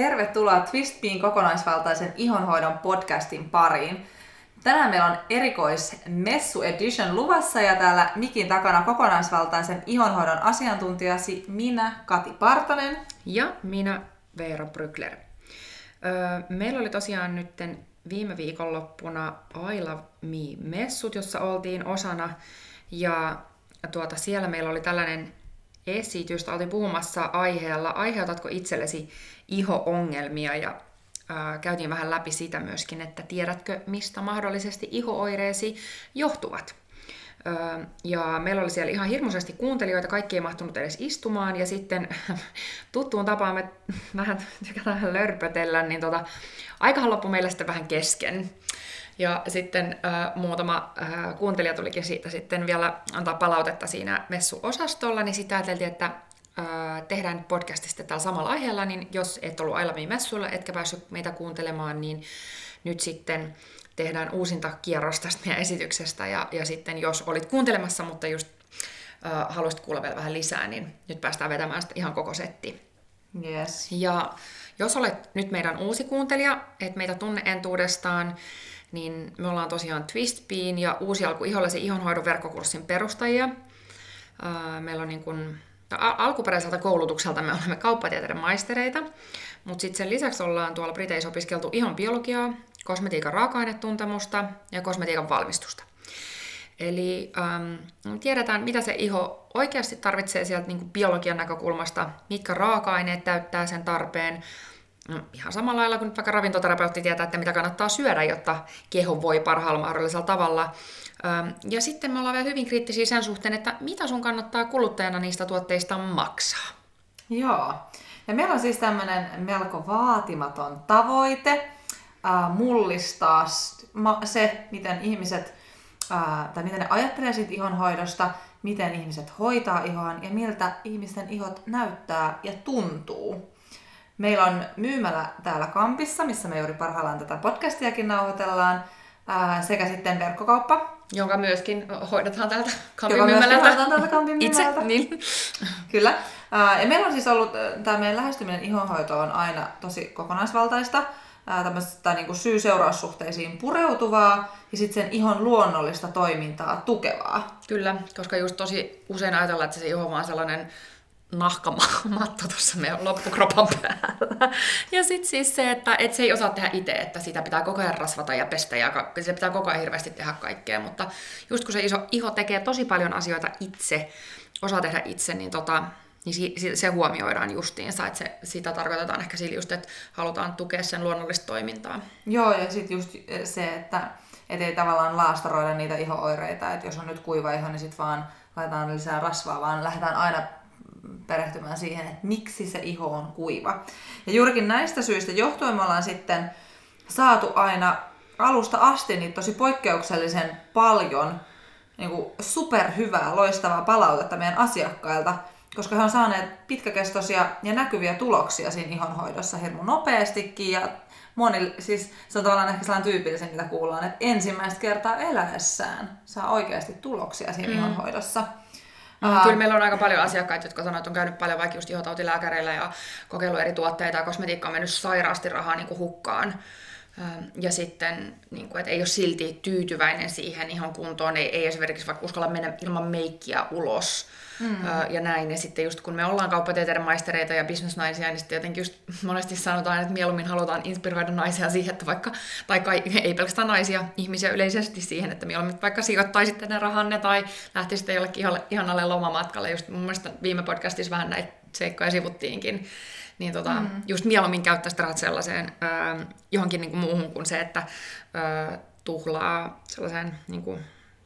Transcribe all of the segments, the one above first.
Tervetuloa Twistbean kokonaisvaltaisen ihonhoidon podcastin pariin. Tänään meillä on erikois Messu Edition luvassa ja täällä mikin takana kokonaisvaltaisen ihonhoidon asiantuntijasi minä, Kati Partanen. Ja minä, Veera Brykler. Öö, meillä oli tosiaan nyt viime viikonloppuna I Love Me-messut, jossa oltiin osana. Ja tuota, siellä meillä oli tällainen esitystä. Oltiin puhumassa aiheella, aiheutatko itsellesi iho-ongelmia ja ää, käytiin vähän läpi sitä myöskin, että tiedätkö mistä mahdollisesti iho-oireesi johtuvat. Öö, ja meillä oli siellä ihan hirmuisesti kuuntelijoita, kaikki ei mahtunut edes istumaan, ja sitten tuttuun tapaan me vähän tykätään lörpötellä, niin tota, aikahan loppui meille sitten vähän kesken. Ja sitten äh, muutama äh, kuuntelija tulikin siitä sitten vielä antaa palautetta siinä messuosastolla, niin sitten ajateltiin, että äh, tehdään podcastista tällä samalla aiheella, niin jos et ollut Ailamiin messuilla, etkä päässyt meitä kuuntelemaan, niin nyt sitten tehdään uusinta kierros tästä meidän esityksestä, ja, ja sitten jos olit kuuntelemassa, mutta just äh, haluaisit kuulla vielä vähän lisää, niin nyt päästään vetämään sitä ihan koko setti. Yes. Ja jos olet nyt meidän uusi kuuntelija, et meitä tunne entuudestaan, niin me ollaan tosiaan Twistbean ja Uusi alku ihollisen ihonhoidon verkkokurssin perustajia. Meillä on niin kuin, alkuperäiseltä koulutukselta me olemme kauppatieteiden maistereita, mutta sitten sen lisäksi ollaan tuolla Briteissä opiskeltu ihon biologiaa, kosmetiikan raaka-ainetuntemusta ja kosmetiikan valmistusta. Eli ähm, tiedetään, mitä se iho oikeasti tarvitsee sieltä niin biologian näkökulmasta, mitkä raaka-aineet täyttää sen tarpeen, No, ihan samalla lailla kuin vaikka ravintoterapeutti tietää, että mitä kannattaa syödä, jotta keho voi parhaalla mahdollisella tavalla. Ja sitten me ollaan vielä hyvin kriittisiä sen suhteen, että mitä sun kannattaa kuluttajana niistä tuotteista maksaa. Joo. Ja meillä on siis tämmöinen melko vaatimaton tavoite äh, mullistaa se, miten ihmiset, äh, tai miten ne ajattelee siitä ihonhoidosta, miten ihmiset hoitaa ihoaan ja miltä ihmisten ihot näyttää ja tuntuu. Meillä on myymälä täällä Kampissa, missä me juuri parhaillaan tätä podcastiakin nauhoitellaan, ää, sekä sitten verkkokauppa. Jonka myöskin hoidetaan täältä Kampin myymälältä. täältä Kampin Itse, niin. Kyllä. Ää, ja meillä on siis ollut, tämä meidän lähestyminen ihonhoitoon on aina tosi kokonaisvaltaista, tämmöistä niin syy-seuraussuhteisiin pureutuvaa ja sitten sen ihon luonnollista toimintaa tukevaa. Kyllä, koska just tosi usein ajatellaan, että se iho on vaan sellainen nahkamatto tuossa meidän loppukropan päällä. Ja sitten siis se, että et se ei osaa tehdä itse, että sitä pitää koko ajan rasvata ja pestä ja se pitää koko ajan hirveästi tehdä kaikkea. Mutta just kun se iso iho tekee tosi paljon asioita itse, osaa tehdä itse, niin, tota, niin se huomioidaan justiinsa. Että se, sitä tarkoitetaan ehkä sillä just, että halutaan tukea sen luonnollista toimintaa. Joo, ja sitten just se, että et ei tavallaan laastaroida niitä ihooireita, että jos on nyt kuiva iho, niin sitten vaan laitetaan lisää rasvaa, vaan lähdetään aina perehtymään siihen, että miksi se iho on kuiva. Ja juurikin näistä syistä johtuen me ollaan sitten saatu aina alusta asti niin tosi poikkeuksellisen paljon niin kuin superhyvää, loistavaa palautetta meidän asiakkailta, koska he on saaneet pitkäkestoisia ja näkyviä tuloksia siinä ihonhoidossa hirmu nopeastikin ja moni, siis se on tavallaan ehkä sellainen tyypillisen, mitä kuullaan, että ensimmäistä kertaa eläessään saa oikeasti tuloksia siinä mm. ihonhoidossa. Mm, kyllä meillä on aika paljon asiakkaita, jotka sanoo, että on käynyt paljon vaikka just ihotautilääkäreillä ja kokeillut eri tuotteita. Ja kosmetiikka on mennyt sairaasti rahaa niin kuin hukkaan. Ja sitten, niin kuin, että ei ole silti tyytyväinen siihen ihan kuntoon, ei, ei esimerkiksi vaikka uskalla mennä ilman meikkiä ulos mm. ja näin. Ja sitten just kun me ollaan kauppatieteiden maistereita ja bisnesnaisia, niin sitten jotenkin just monesti sanotaan, että mieluummin halutaan inspiroida naisia siihen, että vaikka, tai kai, ei pelkästään naisia, ihmisiä yleisesti siihen, että mieluummin vaikka sijoittaisitte ne rahanne tai lähtisitte jollekin ihanalle lomamatkalle. Just mun mielestä viime podcastissa vähän näitä seikkoja sivuttiinkin niin tota, mm. just mieluummin käyttäisi rahat sellaiseen ö, johonkin niin kuin muuhun kuin se, että ö, tuhlaa sellaiseen niin kuin,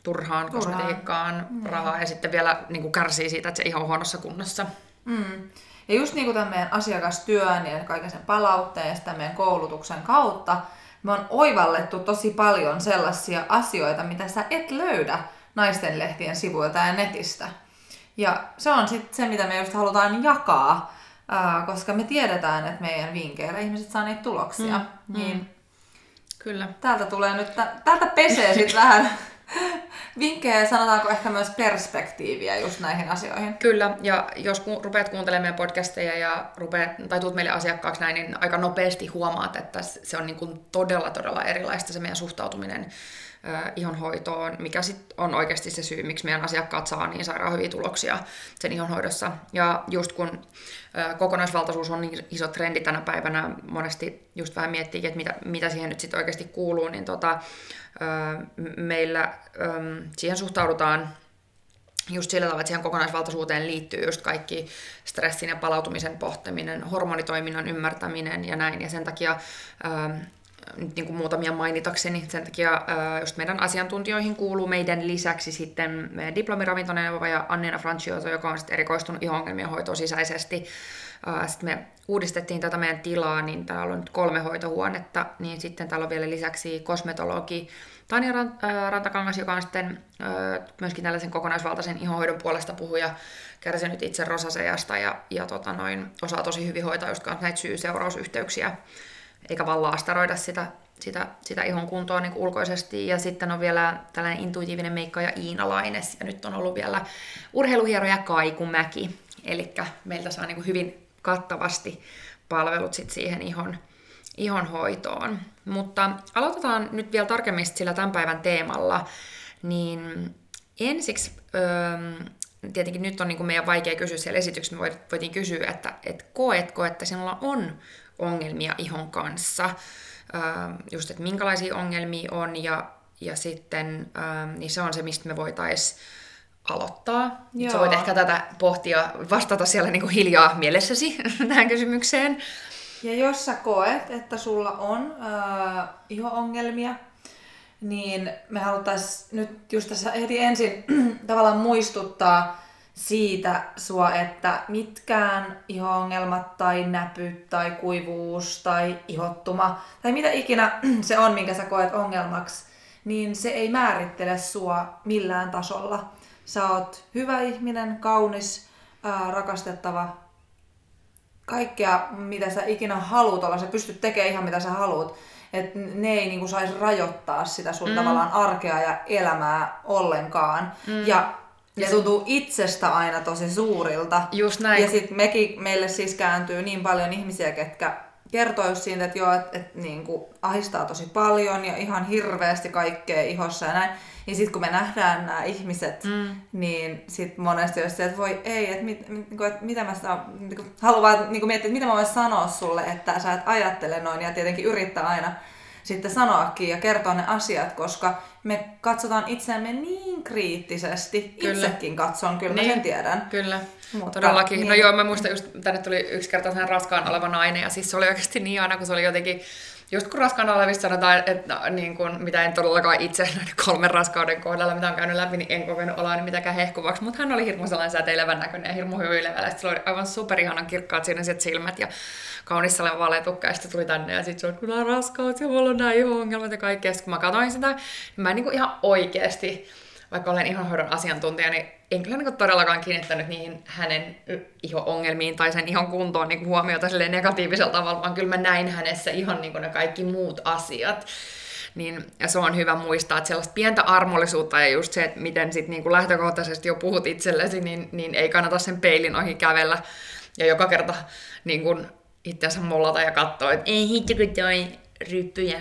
turhaan kosmetiikkaan mm. rahaa ja sitten vielä niin kuin kärsii siitä, että se ihan on huonossa kunnossa. Mm. Ja just niin kuin tämän meidän asiakastyön ja kaiken sen palautteen ja meidän koulutuksen kautta, me on oivallettu tosi paljon sellaisia asioita, mitä sä et löydä naistenlehtien sivuilta ja netistä. Ja se on sitten se, mitä me just halutaan jakaa koska me tiedetään, että meidän vinkkeillä ihmiset saa niitä tuloksia. Mm, niin mm. Kyllä. Täältä tulee nyt, täältä pesee sitten vähän vinkkejä sanotaanko ehkä myös perspektiiviä just näihin asioihin. Kyllä, ja jos ku, rupeat kuuntelemaan podcasteja ja rupeat, tai tuut meille asiakkaaksi näin, niin aika nopeasti huomaat, että se on niin kuin todella, todella erilaista se meidän suhtautuminen ihonhoitoon, mikä sit on oikeasti se syy, miksi meidän asiakkaat saa niin sairaan hyviä tuloksia sen ihonhoidossa. Ja just kun kokonaisvaltaisuus on niin iso trendi tänä päivänä, monesti just vähän miettii, että mitä, mitä siihen nyt sitten oikeasti kuuluu, niin tota, meillä siihen suhtaudutaan just sillä tavalla, että siihen kokonaisvaltaisuuteen liittyy just kaikki stressin ja palautumisen pohtiminen, hormonitoiminnan ymmärtäminen ja näin. Ja sen takia nyt niin kuin muutamia mainitakseni. Sen takia just meidän asiantuntijoihin kuuluu meidän lisäksi sitten meidän diplomiravintoneuvoja ja Annina Francioso, joka on sitten erikoistunut ihongelmien hoitoon sisäisesti. Sitten me uudistettiin tätä meidän tilaa, niin täällä on nyt kolme hoitohuonetta, niin sitten täällä on vielä lisäksi kosmetologi Tanja Rantakangas, joka on sitten myöskin tällaisen kokonaisvaltaisen ihonhoidon puolesta puhuja, kärsinyt itse rosaseasta ja, ja tota noin, osaa tosi hyvin hoitaa just näitä syy-seurausyhteyksiä eikä vaan laastaroida sitä, sitä, sitä ihon kuntoa niin ulkoisesti. Ja sitten on vielä tällainen intuitiivinen ja Iina Laines, ja nyt on ollut vielä urheiluhieroja Kaikumäki. Eli meiltä saa niin hyvin kattavasti palvelut sit siihen ihon, ihon hoitoon. Mutta aloitetaan nyt vielä tarkemmin sillä tämän päivän teemalla. Niin ensiksi, öö, tietenkin nyt on niin kuin meidän vaikea kysyä siellä esityksessä, me voitiin kysyä, että et koetko, että sinulla on ongelmia ihon kanssa. Just, että minkälaisia ongelmia on ja, ja sitten niin se on se, mistä me voitaisiin aloittaa. Joo. Sä voit ehkä tätä pohtia, vastata siellä niin kuin hiljaa mielessäsi tähän kysymykseen. Ja jos sä koet, että sulla on äh, iho-ongelmia, niin me haluttaisiin nyt just tässä heti ensin tavallaan muistuttaa siitä sua, että mitkään iho-ongelmat tai näpyt tai kuivuus tai ihottuma tai mitä ikinä se on, minkä sä koet ongelmaksi, niin se ei määrittele sua millään tasolla. Sä oot hyvä ihminen, kaunis, ää, rakastettava, kaikkea mitä sä ikinä haluut olla, sä pystyt tekemään ihan mitä sä haluut. Että ne ei niinku saisi rajoittaa sitä sun mm. tavallaan arkea ja elämää ollenkaan. Mm. Ja ja tuntuu itsestä aina tosi suurilta. Just näin. Ja sitten mekin, meille siis kääntyy niin paljon ihmisiä, ketkä kertoo just siitä, että joo, että et, niin ahistaa tosi paljon ja ihan hirveästi kaikkea ihossa ja näin. Ja sitten kun me nähdään nämä ihmiset, mm. niin sitten monesti jos se, että voi ei, että, mit, mit, niinku, että mitä mä sitä, niin haluan vaan niin miettiä, että mitä mä voin sanoa sulle, että sä et ajattele noin ja tietenkin yrittää aina sitten sanoakin ja kertoa ne asiat, koska me katsotaan itseämme niin kriittisesti. Kyllä. Itsekin katson, kyllä niin. mä sen tiedän. Kyllä, Mutta, todellakin. Niin. No joo, mä muistan just, tänne tuli yksi kerta sehän raskaan oleva nainen ja siis se oli oikeasti niin aina, kun se oli jotenkin just kun raskaana olevista sanotaan, että niin kun, mitä en todellakaan itse näiden kolmen raskauden kohdalla, mitä on käynyt läpi, niin en kokenut olla niin mitenkään hehkuvaksi, mutta hän oli hirmu sellainen säteilevän näköinen ja hirmu hyvilevä. Sitten oli aivan superihanan kirkkaat siinä silmät ja kaunis sellainen valetukka, ja sitten tuli tänne, ja sitten se on kyllä raskaus, ja mulla on nämä iho-ongelmat ja kaikkea. Sitten kun mä katsoin sitä, niin mä en niin kuin ihan oikeasti, vaikka olen ihonhoidon asiantuntija, niin en kyllä niin todellakaan kiinnittänyt niihin hänen iho-ongelmiin tai sen ihon kuntoon niin huomiota negatiivisella tavalla, vaan kyllä mä näin hänessä ihan niin ne kaikki muut asiat. Niin, ja se on hyvä muistaa, että sellaista pientä armollisuutta ja just se, että miten sit niin kuin lähtökohtaisesti jo puhut itsellesi, niin, niin ei kannata sen peilin ohi kävellä. Ja joka kerta niin kuin itseänsä mollata ja katsoa, että ei hitto kun toi ryppyjä,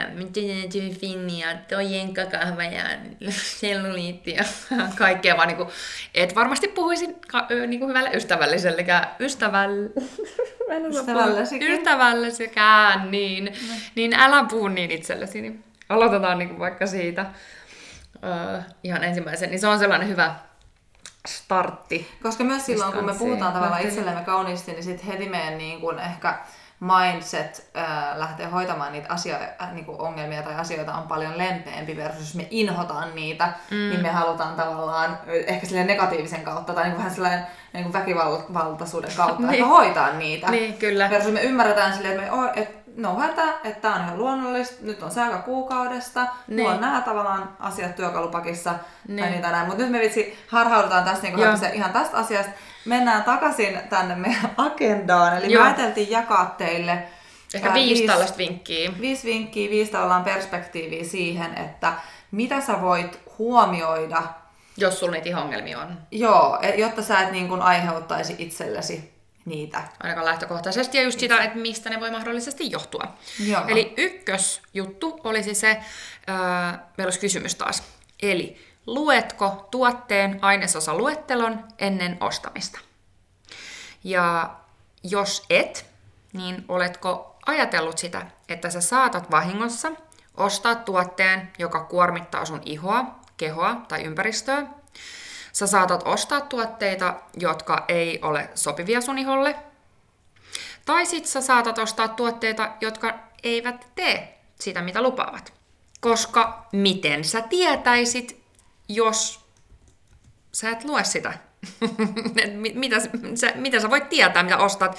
toi finnia, toi jenkkakahva ja selluliitti ja kaikkea, vaan niinku, et varmasti puhuisin ka- niinku hyvälle ystävällisellekään, ystäväll... Ystävällesikään. Ystävällesikään, niin, no. niin älä puhu niin itsellesi. Niin aloitetaan niinku vaikka siitä uh, ihan ensimmäisen, niin se on sellainen hyvä startti. Koska myös silloin, kun me puhutaan tavallaan itsellemme kauniisti, niin sitten heti meidän niin kuin ehkä mindset äh, lähtee hoitamaan niitä asio- äh, niin kuin ongelmia tai asioita on paljon lempeämpi versus jos me inhotaan niitä, mm. niin me halutaan tavallaan ehkä sille negatiivisen kautta tai niin kuin vähän sellainen niin kuin väkivaltaisuuden kautta niin. ehkä hoitaa niitä. Niin, kyllä. Versus me ymmärretään silleen, että me, no hätä, että tämä on ihan luonnollista, nyt on se aika kuukaudesta, niin. on nämä tavallaan asiat työkalupakissa niin. tai niitä näin. Mutta nyt me vitsi harhaudutaan tästä niin ihan tästä asiasta. Mennään takaisin tänne meidän agendaan, eli Joo. me ajateltiin jakaa teille Ehkä viisi, viisi tällaista vinkkiä. Viisi vinkkiä, viisi tavallaan perspektiiviä siihen, että mitä sä voit huomioida, Jos sulla niitä ongelmia on. joo, e- jotta sä et niin kuin aiheuttaisi itsellesi niitä. Ainakaan lähtökohtaisesti. Ja just sitä, että mistä ne voi mahdollisesti johtua. Joo. Eli ykkösjuttu olisi se, ää, meillä olisi kysymys taas. Eli luetko tuotteen ainesosaluettelon ennen ostamista? Ja jos et, niin oletko ajatellut sitä, että sä saatat vahingossa ostaa tuotteen, joka kuormittaa sun ihoa, kehoa tai ympäristöä. Sä saatat ostaa tuotteita, jotka ei ole sopivia sun iholle. Tai sit sä saatat ostaa tuotteita, jotka eivät tee sitä, mitä lupaavat. Koska miten sä tietäisit, jos sä et lue sitä? Mitä, sä, mitä sä voit tietää, mitä ostat,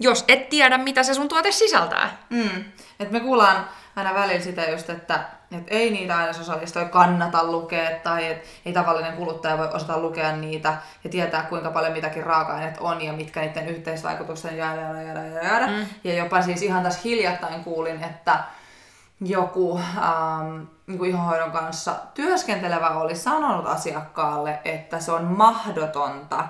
jos et tiedä, mitä se sun tuote sisältää? Mm. Et me kuullaan aina välillä sitä just, että et ei niitä ainesosalistoja kannata lukea tai et ei tavallinen kuluttaja voi osata lukea niitä ja tietää kuinka paljon mitäkin raaka-aineet on ja mitkä niiden yhteisvaikutukset on jäädä, jäädä, jäädä, jäädä, jäädä. Mm. Ja jopa siis ihan tässä hiljattain kuulin, että joku ähm, niin kuin ihohoidon kanssa työskentelevä oli sanonut asiakkaalle, että se on mahdotonta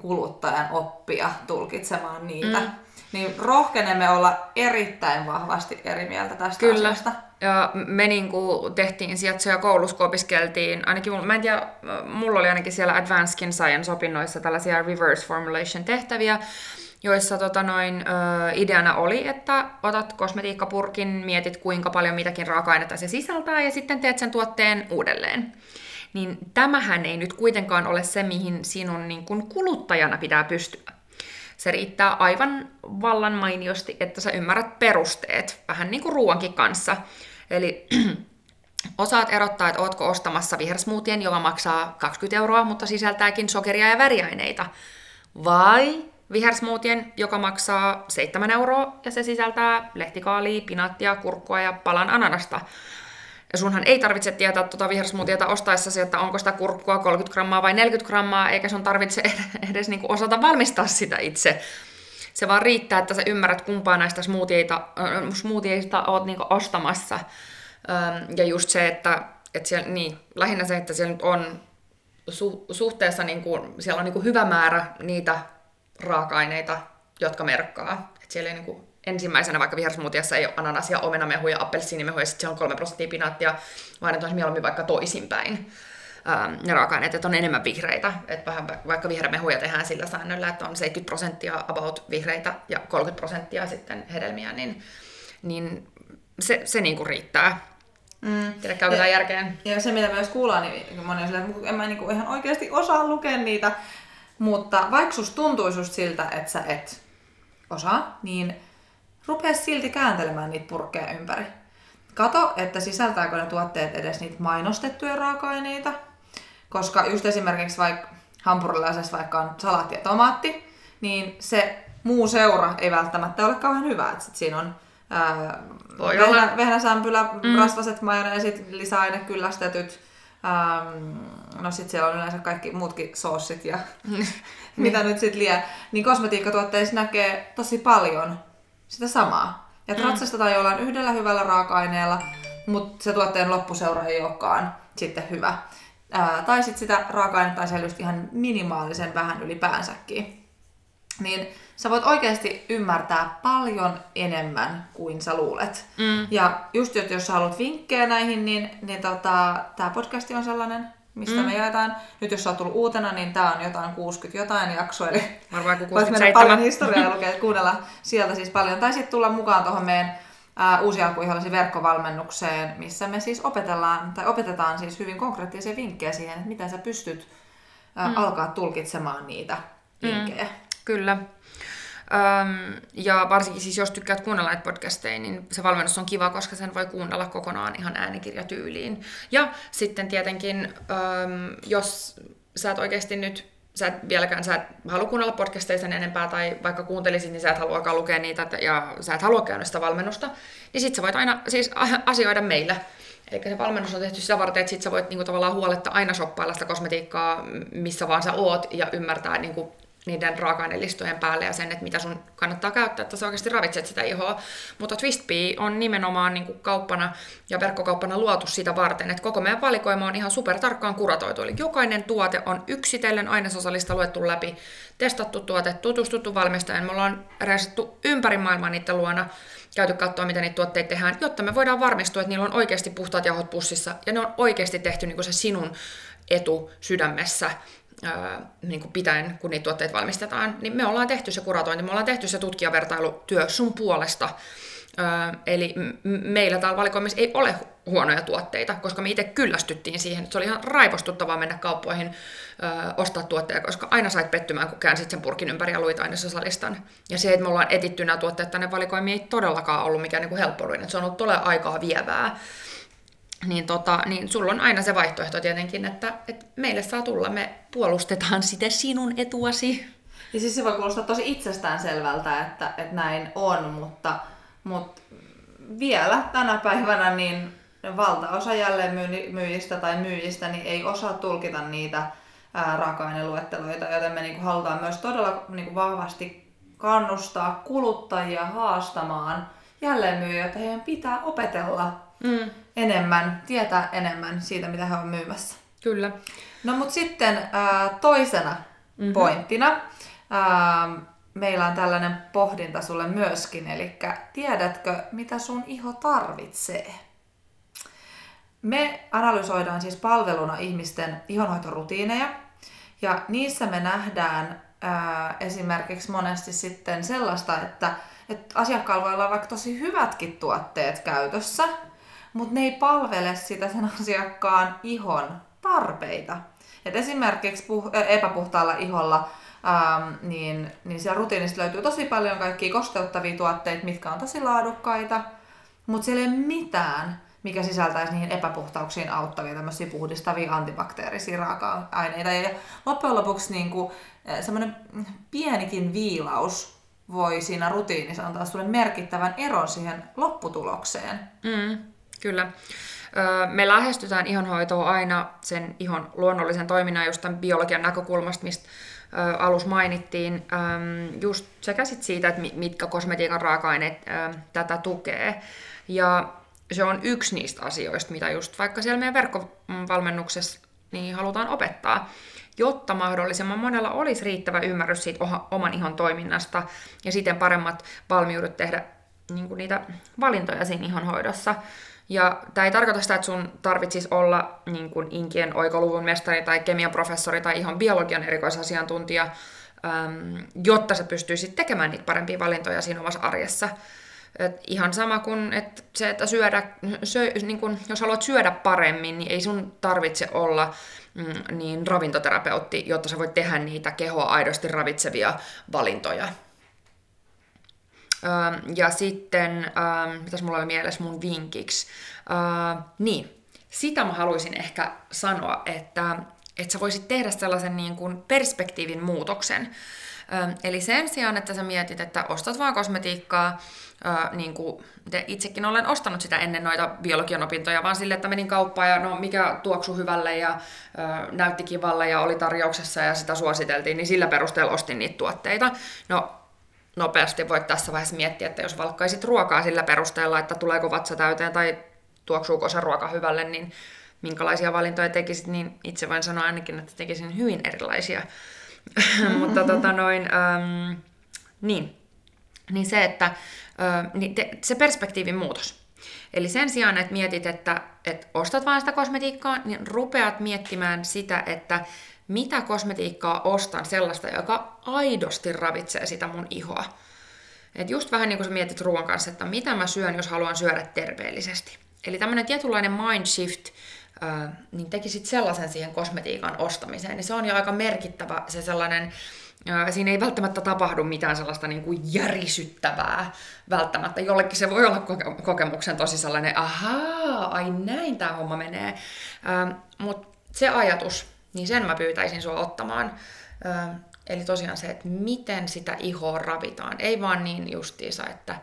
kuluttajan oppia tulkitsemaan niitä. Mm. Niin rohkenemme olla erittäin vahvasti eri mieltä tästä Kyllä. asiasta. Ja me niinku tehtiin sieltä koulussa, kun opiskeltiin, ainakin, mulla- mä en tiedä, mulla oli ainakin siellä Advanced Skin Science opinnoissa tällaisia reverse formulation tehtäviä, joissa tota noin, ö, ideana oli, että otat kosmetiikkapurkin, mietit kuinka paljon mitäkin raaka-ainetta se sisältää ja sitten teet sen tuotteen uudelleen. Niin tämähän ei nyt kuitenkaan ole se, mihin sinun niin kun kuluttajana pitää pystyä. Se riittää aivan vallan mainiosti, että sä ymmärrät perusteet, vähän niin kuin ruoankin kanssa. Eli osaat erottaa, että ootko ostamassa vihersmoothien, joka maksaa 20 euroa, mutta sisältääkin sokeria ja väriaineita. Vai vihersmoothien, joka maksaa 7 euroa ja se sisältää lehtikaalia, pinaattia, kurkkua ja palan ananasta. Ja sunhan ei tarvitse tietää tuota vihersmoothieta ostaessasi, että onko sitä kurkkua 30 grammaa vai 40 grammaa, eikä sun tarvitse edes niinku osata valmistaa sitä itse. Se vaan riittää, että sä ymmärrät kumpaa näistä smoothieita, äh, smoothieista oot niinku ostamassa. Ähm, ja just se, että, että siellä, niin, lähinnä se, että siellä nyt on su, suhteessa, niinku, siellä on niinku hyvä määrä niitä raaka-aineita, jotka merkkaa. Et siellä ei niinku, ensimmäisenä vaikka vihersmoothiassa ei ole ananasia, omenamehuja, appelsiinimehuja, ja sitten siellä on 3 prosenttia pinaattia, vaan että olisi mieluummin vaikka toisinpäin ähm, ne raaka-aineet, että on enemmän vihreitä. Että vähän va- vaikka vihreämehuja tehdään sillä säännöllä, että on 70 prosenttia about vihreitä ja 30 prosenttia sitten hedelmiä, niin, niin se, se niinku riittää. Mm. Tiedä, tämä järkeen? Ja se, mitä myös kuullaan, niin moni on silleen, että en mä niinku ihan oikeasti osaa lukea niitä. Mutta vaikka susta tuntuisi just siltä, että sä et osaa, niin rupea silti kääntelemään niitä purkkeja ympäri. Kato, että sisältääkö ne tuotteet edes niitä mainostettuja raaka-aineita. Koska just esimerkiksi vaikka hampurilaisessa vaikka on salaatti ja tomaatti, niin se muu seura ei välttämättä ole kauhean hyvä. Et sit siinä on ää, Voi vehnä, olla. vehnäsämpylä, mm. rasvaset majoneesit, lisäainekyllästetyt. Ähm, no sit siellä on yleensä kaikki muutkin soossit ja mitä nyt sit liian. Niin kosmetiikkatuotteissa näkee tosi paljon sitä samaa. Ja ratsastetaan jollain yhdellä hyvällä raaka-aineella, mutta se tuotteen loppuseura ei olekaan sitten hyvä. Ää, tai sitten sitä raaka-ainetta on siellä just ihan minimaalisen vähän ylipäänsäkin. Niin sä voit oikeasti ymmärtää paljon enemmän kuin sä luulet. Mm. Ja just että jos sä haluat vinkkejä näihin, niin, niin tota, tämä podcasti on sellainen, mistä mm. me jaetaan. Nyt jos sä oot tullut uutena, niin tämä on jotain 60 jotain jaksoa, eli Varmaan voit mennä paljon 67. historiaa ja lukea, kuunnella sieltä siis paljon. Tai sitten tulla mukaan tuohon meidän ää, uusi alkuihollisen verkkovalmennukseen, missä me siis opetellaan, tai opetetaan siis hyvin konkreettisia vinkkejä siihen, että miten sä pystyt ää, mm. alkaa tulkitsemaan niitä vinkkejä. Mm. Kyllä. Öm, ja varsinkin siis jos tykkäät kuunnella näitä podcasteja, niin se valmennus on kiva, koska sen voi kuunnella kokonaan ihan äänikirjatyyliin. Ja sitten tietenkin, öm, jos sä et oikeasti nyt, sä et vieläkään, sä et halua kuunnella podcasteja sen enempää, tai vaikka kuuntelisit, niin sä et haluakaan lukea niitä, ja sä et halua käydä sitä valmennusta, niin sit sä voit aina siis asioida meillä. Eli se valmennus on tehty sitä varten, että sit sä voit niinku tavallaan huoletta aina shoppailla sitä kosmetiikkaa, missä vaan sä oot, ja ymmärtää niinku niiden raaka-ainelistojen päälle ja sen, että mitä sun kannattaa käyttää, että sä oikeasti ravitset sitä ihoa. Mutta Twistbee on nimenomaan niin kuin kauppana ja verkkokauppana luotu sitä varten, että koko meidän valikoima on ihan super tarkkaan kuratoitu. Eli jokainen tuote on yksitellen ainesosalista luettu läpi, testattu tuote, tutustuttu valmistajan. Me ollaan reisattu ympäri maailmaa niiden luona, käyty katsoa, miten niitä tuotteita tehdään, jotta me voidaan varmistua, että niillä on oikeasti puhtaat jauhot pussissa ja ne on oikeasti tehty niin kuin se sinun etu sydämessä niin kuin pitäen, kun niitä tuotteita valmistetaan, niin me ollaan tehty se kuratointi, me ollaan tehty se tutkijavertailutyö sun puolesta. Eli meillä täällä valikoimissa ei ole huonoja tuotteita, koska me itse kyllästyttiin siihen. Se oli ihan raivostuttavaa mennä kauppoihin ostaa tuotteita, koska aina sait pettymään, kun käänsit sen purkin ympäri ja luit ainesosalistan. Ja se, että me ollaan etitty nämä tuotteet tänne valikoimiin, ei todellakaan ollut mikään niin helppoin. Se on ollut todella aikaa vievää niin, tota, niin sulla on aina se vaihtoehto tietenkin, että, että meille saa tulla, me puolustetaan sitä sinun etuasi. Ja siis se voi kuulostaa tosi itsestäänselvältä, että, että näin on, mutta, mutta vielä tänä päivänä niin valtaosa jälleen myyjistä tai myyjistä niin ei osaa tulkita niitä raaka-aineluetteloita, joten me niinku halutaan myös todella niinku vahvasti kannustaa kuluttajia haastamaan jälleenmyyjiä, että heidän pitää opetella mm. Enemmän, tietää enemmän siitä, mitä he on myymässä. Kyllä. No mutta sitten ää, toisena mm-hmm. pointtina ää, meillä on tällainen pohdinta sulle myöskin, eli tiedätkö, mitä sun iho tarvitsee? Me analysoidaan siis palveluna ihmisten ihonhoitorutiineja, ja niissä me nähdään ää, esimerkiksi monesti sitten sellaista, että, että asiakkaalla voi olla vaikka tosi hyvätkin tuotteet käytössä, mutta ne ei palvele sitä sen asiakkaan ihon tarpeita. Et esimerkiksi puh- epäpuhtaalla iholla ähm, niin, niin siellä rutiinista löytyy tosi paljon kaikkia kosteuttavia tuotteita, mitkä on tosi laadukkaita, mutta siellä ei ole mitään, mikä sisältäisi niihin epäpuhtauksiin auttavia tämmöisiä puhdistavia antibakteerisia raaka-aineita. Ja loppujen lopuksi niin kuin, semmoinen pienikin viilaus voi siinä rutiinissa antaa sulle merkittävän eron siihen lopputulokseen. Mm. Kyllä. Me lähestytään ihonhoitoa aina sen ihon luonnollisen toiminnan just tämän biologian näkökulmasta, mistä alus mainittiin, just sekä sit siitä, että mitkä kosmetiikan raaka-aineet tätä tukee. Ja se on yksi niistä asioista, mitä just vaikka siellä meidän verkkovalmennuksessa niin halutaan opettaa, jotta mahdollisimman monella olisi riittävä ymmärrys siitä oman ihon toiminnasta ja siten paremmat valmiudet tehdä niin niitä valintoja siinä ihonhoidossa. Ja tämä ei tarkoita sitä, että sun tarvitsisi olla niin kuin inkien oikoluvun mestari tai kemian professori tai ihan biologian erikoisasiantuntija, jotta sä pystyisit tekemään niitä parempia valintoja siinä omassa arjessa. Et ihan sama kuin että se, että syödä, syö, niin kun, jos haluat syödä paremmin, niin ei sun tarvitse olla mm, niin ravintoterapeutti, jotta sä voit tehdä niitä kehoa aidosti ravitsevia valintoja. Ja sitten, mitäs mulla oli mielessä mun vinkiksi, niin, sitä mä haluaisin ehkä sanoa, että, että sä voisit tehdä sellaisen niin kuin perspektiivin muutoksen. Eli sen sijaan, että sä mietit, että ostat vaan kosmetiikkaa, niin kuin itsekin olen ostanut sitä ennen noita biologian opintoja, vaan sille, että menin kauppaan ja no mikä tuoksu hyvälle ja näytti kivalle ja oli tarjouksessa ja sitä suositeltiin, niin sillä perusteella ostin niitä tuotteita. No nopeasti voit tässä vaiheessa miettiä, että jos valkkaisit ruokaa sillä perusteella, että tuleeko vatsa täyteen tai tuoksuuko se ruoka hyvälle, niin minkälaisia valintoja tekisit, niin itse voin sanoa ainakin, että tekisin hyvin erilaisia. Mutta tota noin, ähm, niin. niin se, että äh, niin te, se perspektiivin muutos. Eli sen sijaan, että mietit, että, että ostat vain sitä kosmetiikkaa, niin rupeat miettimään sitä, että mitä kosmetiikkaa ostan sellaista, joka aidosti ravitsee sitä mun ihoa. Et just vähän niin kuin sä mietit ruoan kanssa, että mitä mä syön, jos haluan syödä terveellisesti. Eli tämmöinen tietynlainen mind shift, äh, niin tekisit sellaisen siihen kosmetiikan ostamiseen, niin se on jo aika merkittävä se sellainen, siinä ei välttämättä tapahdu mitään sellaista niin kuin järisyttävää välttämättä. Jollekin se voi olla koke- kokemuksen tosi sellainen, ahaa, ai näin tämä homma menee. Mutta se ajatus, niin sen mä pyytäisin sua ottamaan. Ö, eli tosiaan se, että miten sitä ihoa ravitaan. Ei vaan niin justiisa, että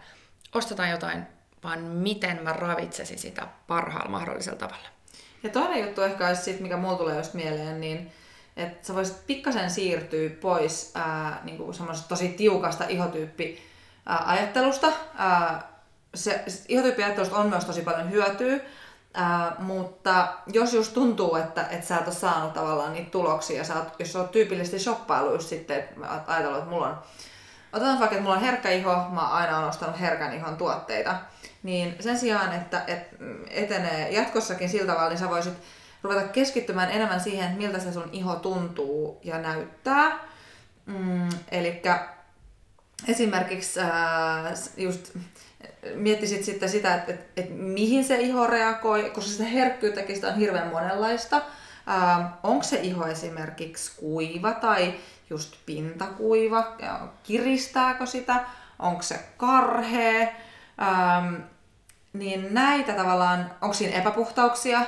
ostetaan jotain, vaan miten mä ravitsesin sitä parhaalla mahdollisella tavalla. Ja toinen juttu ehkä olisi sit, mikä mulla tulee just mieleen, niin että sä voisit pikkasen siirtyä pois ää, niin kuin tosi tiukasta ihotyyppi ää, ajattelusta. Ää, se, ihotyyppiajattelusta on myös tosi paljon hyötyä, ää, mutta jos just tuntuu, että, että sä et ole saanut tavallaan niitä tuloksia, sä oot, jos sä oot tyypillisesti shoppailu just sitten, että ajatellut, että mulla on, otetaan vaikka, että mulla on herkkä iho, mä aina ostanut herkän ihon tuotteita, niin sen sijaan, että, että etenee jatkossakin sillä tavalla, niin sä voisit ruveta keskittymään enemmän siihen, että miltä se sun iho tuntuu ja näyttää. Mm, eli esimerkiksi äh, just miettisit sitten sitä, että, että, että mihin se iho reagoi, koska sitä herkkyyttäkin on hirveän monenlaista. Ähm, onko se iho esimerkiksi kuiva tai just pintakuiva, kiristääkö sitä, onko se karhea, ähm, niin näitä tavallaan, onko siinä epäpuhtauksia,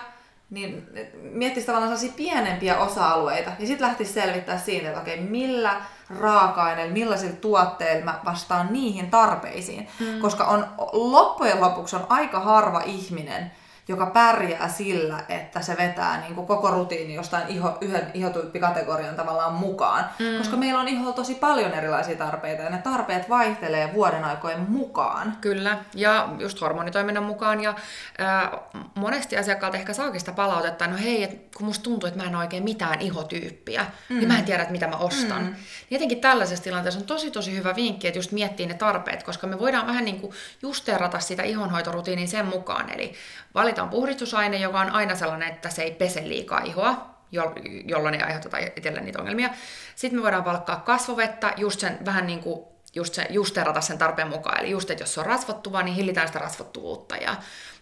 niin miettisi tavallaan sellaisia pienempiä osa-alueita ja sitten lähtisi selvittää siitä, että okei, millä raaka-aineilla, millaisilla tuotteilla mä vastaan niihin tarpeisiin. Mm. Koska on loppujen lopuksi on aika harva ihminen, joka pärjää sillä, että se vetää niin kuin koko rutiini jostain iho, yhden ihotyyppikategorian tavallaan mukaan. Mm. Koska meillä on iholla tosi paljon erilaisia tarpeita ja ne tarpeet vaihtelee vuoden aikojen mukaan. Kyllä, ja just hormonitoiminnan mukaan. Ja ää, monesti asiakkaalta ehkä saakin sitä palautetta, no hei, et, kun musta tuntuu, että mä en ole oikein mitään ihotyyppiä, mm. niin mä en tiedä, että mitä mä ostan. Mm. Jotenkin tällaisessa tilanteessa on tosi tosi hyvä vinkki, että just miettii ne tarpeet, koska me voidaan vähän niin kuin justeerata sitä ihonhoitorutiinin sen mukaan. Eli valitaan puhdistusaine, joka on aina sellainen, että se ei pese liikaa ihoa, jolloin ei aiheuteta itselle niitä ongelmia. Sitten me voidaan valkkaa kasvovettä, just sen vähän niin kuin just se, justerata sen tarpeen mukaan. Eli just, että jos se on rasvattuva, niin hillitään sitä rasvattuvuutta ja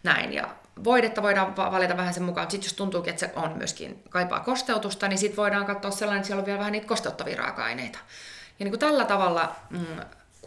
näin. Ja voidetta voidaan valita vähän sen mukaan, sitten jos tuntuukin, että se on myöskin kaipaa kosteutusta, niin sitten voidaan katsoa sellainen, että siellä on vielä vähän niitä kosteuttavia raaka-aineita. Ja niin kuin tällä tavalla mm,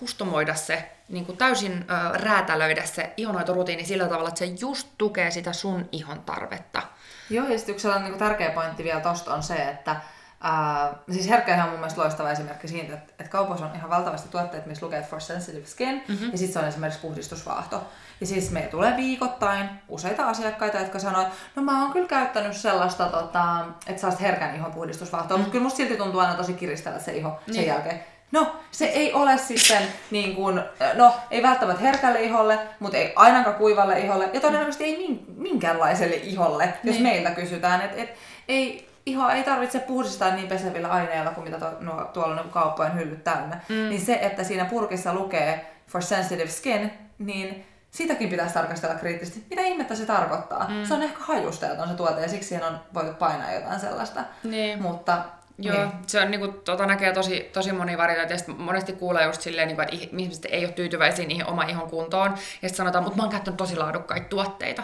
kustomoida se, niin kuin täysin ö, räätälöidä se ihonhoitorutiini sillä tavalla, että se just tukee sitä sun ihon tarvetta. Joo, ja sitten yksi sellainen niin tärkeä pointti vielä tosta on se, että Uh, siis herkkä on mun mielestä loistava esimerkki siitä, että, että kaupoissa on ihan valtavasti tuotteita, missä lukee for sensitive skin, mm-hmm. ja sitten se on esimerkiksi puhdistusvaahto. Ja siis meillä tulee viikoittain useita asiakkaita, jotka sanoo, että no mä oon kyllä käyttänyt sellaista, tota, että saa herkän ihon puhdistusvaahtoa, mm. mutta kyllä musta silti tuntuu aina tosi kiristävä se iho niin. sen jälkeen. No, se ei ole sitten niin kuin, no ei välttämättä herkälle iholle, mutta ei ainakaan kuivalle iholle ja todennäköisesti ei minkäänlaiselle iholle, jos niin. meiltä kysytään, että et, ei, iho ei tarvitse puhdistaa niin pesevillä aineilla kuin mitä to, no, tuolla on kauppojen hyllyt täynnä. Mm. Niin se, että siinä purkissa lukee for sensitive skin, niin sitäkin pitäisi tarkastella kriittisesti. Mitä ihmettä se tarkoittaa? Mm. Se on ehkä hajusteeton se tuote ja siksi siihen on voitu painaa jotain sellaista. Niin. Mutta Joo, niin. se on, niin kuin, tota, näkee tosi, tosi moni varioita, ja monesti kuulee just silleen, niin kuin, että ihmiset ei ole tyytyväisiä niihin oma ihon kuntoon, ja sitten sanotaan, mutta mä oon käyttänyt tosi laadukkaita tuotteita.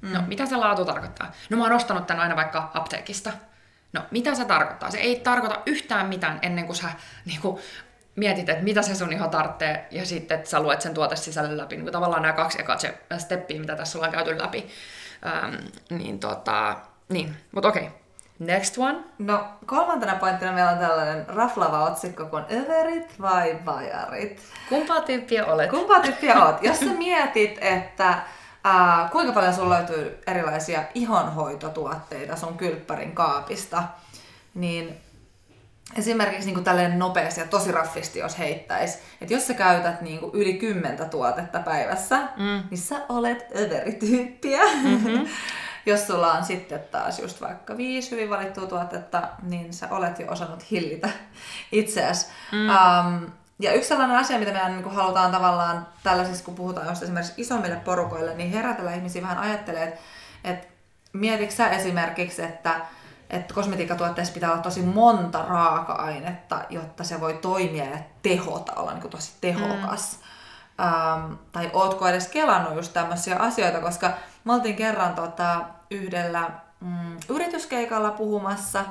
Mm. No, mitä se laatu tarkoittaa? No, mä oon ostanut tän aina vaikka apteekista. No, mitä se tarkoittaa? Se ei tarkoita yhtään mitään ennen kuin sä niin kuin, mietit, että mitä se sun iho tarvitsee, ja sitten että sä luet sen tuotesisällön läpi. Niin kuin tavallaan nämä kaksi ekaa steppiä, mitä tässä ollaan käyty läpi. Ähm, niin tota, niin, mutta okei. Okay Next one. No kolmantena pointtina meillä on tällainen raflava otsikko kuin överit vai vajarit. Kumpaa tyyppiä olet? Kumpaa tyyppiä olet? Jos sä mietit, että äh, kuinka paljon sulla löytyy erilaisia ihonhoitotuotteita sun kylppärin kaapista, niin esimerkiksi niin kuin tälleen nopeasti ja tosi raffisti, jos heittäisi, että jos sä käytät niin kuin yli kymmentä tuotetta päivässä, mm. niin sä olet överityyppiä. Mm-hmm. jos sulla on sitten taas just vaikka viisi hyvin valittua tuotetta, niin sä olet jo osannut hillitä itseäsi. Mm. Um, ja yksi sellainen asia, mitä me niin halutaan tavallaan tällaisissa, kun puhutaan just esimerkiksi isommille porukoille, niin herätellä ihmisiä vähän ajattelee, että, että mietitkö sä esimerkiksi, että, että kosmetiikkatuotteessa pitää olla tosi monta raaka-ainetta, jotta se voi toimia ja tehota, olla niin tosi tehokas. Mm. Um, tai ootko edes kelannut just tämmöisiä asioita, koska me oltiin kerran tota, yhdellä mm, yrityskeikalla puhumassa,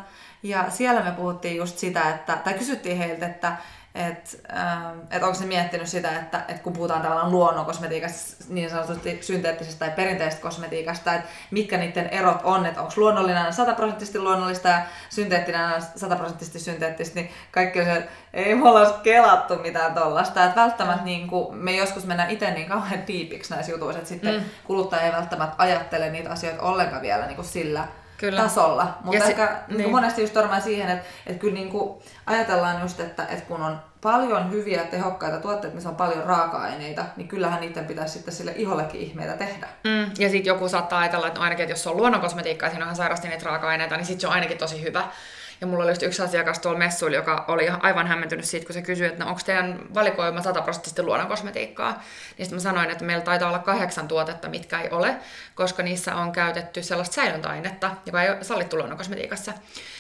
ja siellä me puhuttiin just sitä, että, tai kysyttiin heiltä, että että ähm, et onko se miettinyt sitä, että et kun puhutaan tavallaan luonnonkosmetiikasta, niin sanotusti synteettisestä tai perinteisestä kosmetiikasta, että mitkä niiden erot on, että onko luonnollinen sataprosenttisesti luonnollista ja synteettinen sataprosenttisesti synteettistä, niin kaikki on se, että ei me olla kelattu mitään tollasta. Että välttämättä mm. niin kuin, me joskus mennään itse niin kauhean tiipiksi näissä jutuissa, että sitten mm. kuluttaja ei välttämättä ajattele niitä asioita ollenkaan vielä niin kuin sillä Kyllä. tasolla. Mutta Ja se- ehkä niin. monesti just törmää siihen, että, että kyllä niin kuin ajatellaan just, että, että kun on paljon hyviä tehokkaita tuotteita, missä on paljon raaka-aineita, niin kyllähän niiden pitäisi sitten sille ihollekin ihmeitä tehdä. Mm, ja sitten joku saattaa ajatella, että no ainakin, että jos se on luonnonkosmetiikkaa ja siinä on ihan sairasti niitä raaka-aineita, niin sitten se on aainakin tosi hyvä. Ja mulla oli just yksi asiakas tuolla messuilla, joka oli aivan hämmentynyt siitä, kun se kysyi, että no, onko teidän valikoima 100 prosenttisesti luonnonkosmetiikkaa. Niin sitten mä sanoin, että meillä taitaa olla kahdeksan tuotetta, mitkä ei ole, koska niissä on käytetty sellaista säilöntäainetta, joka ei ole sallittu luonnonkosmetiikassa.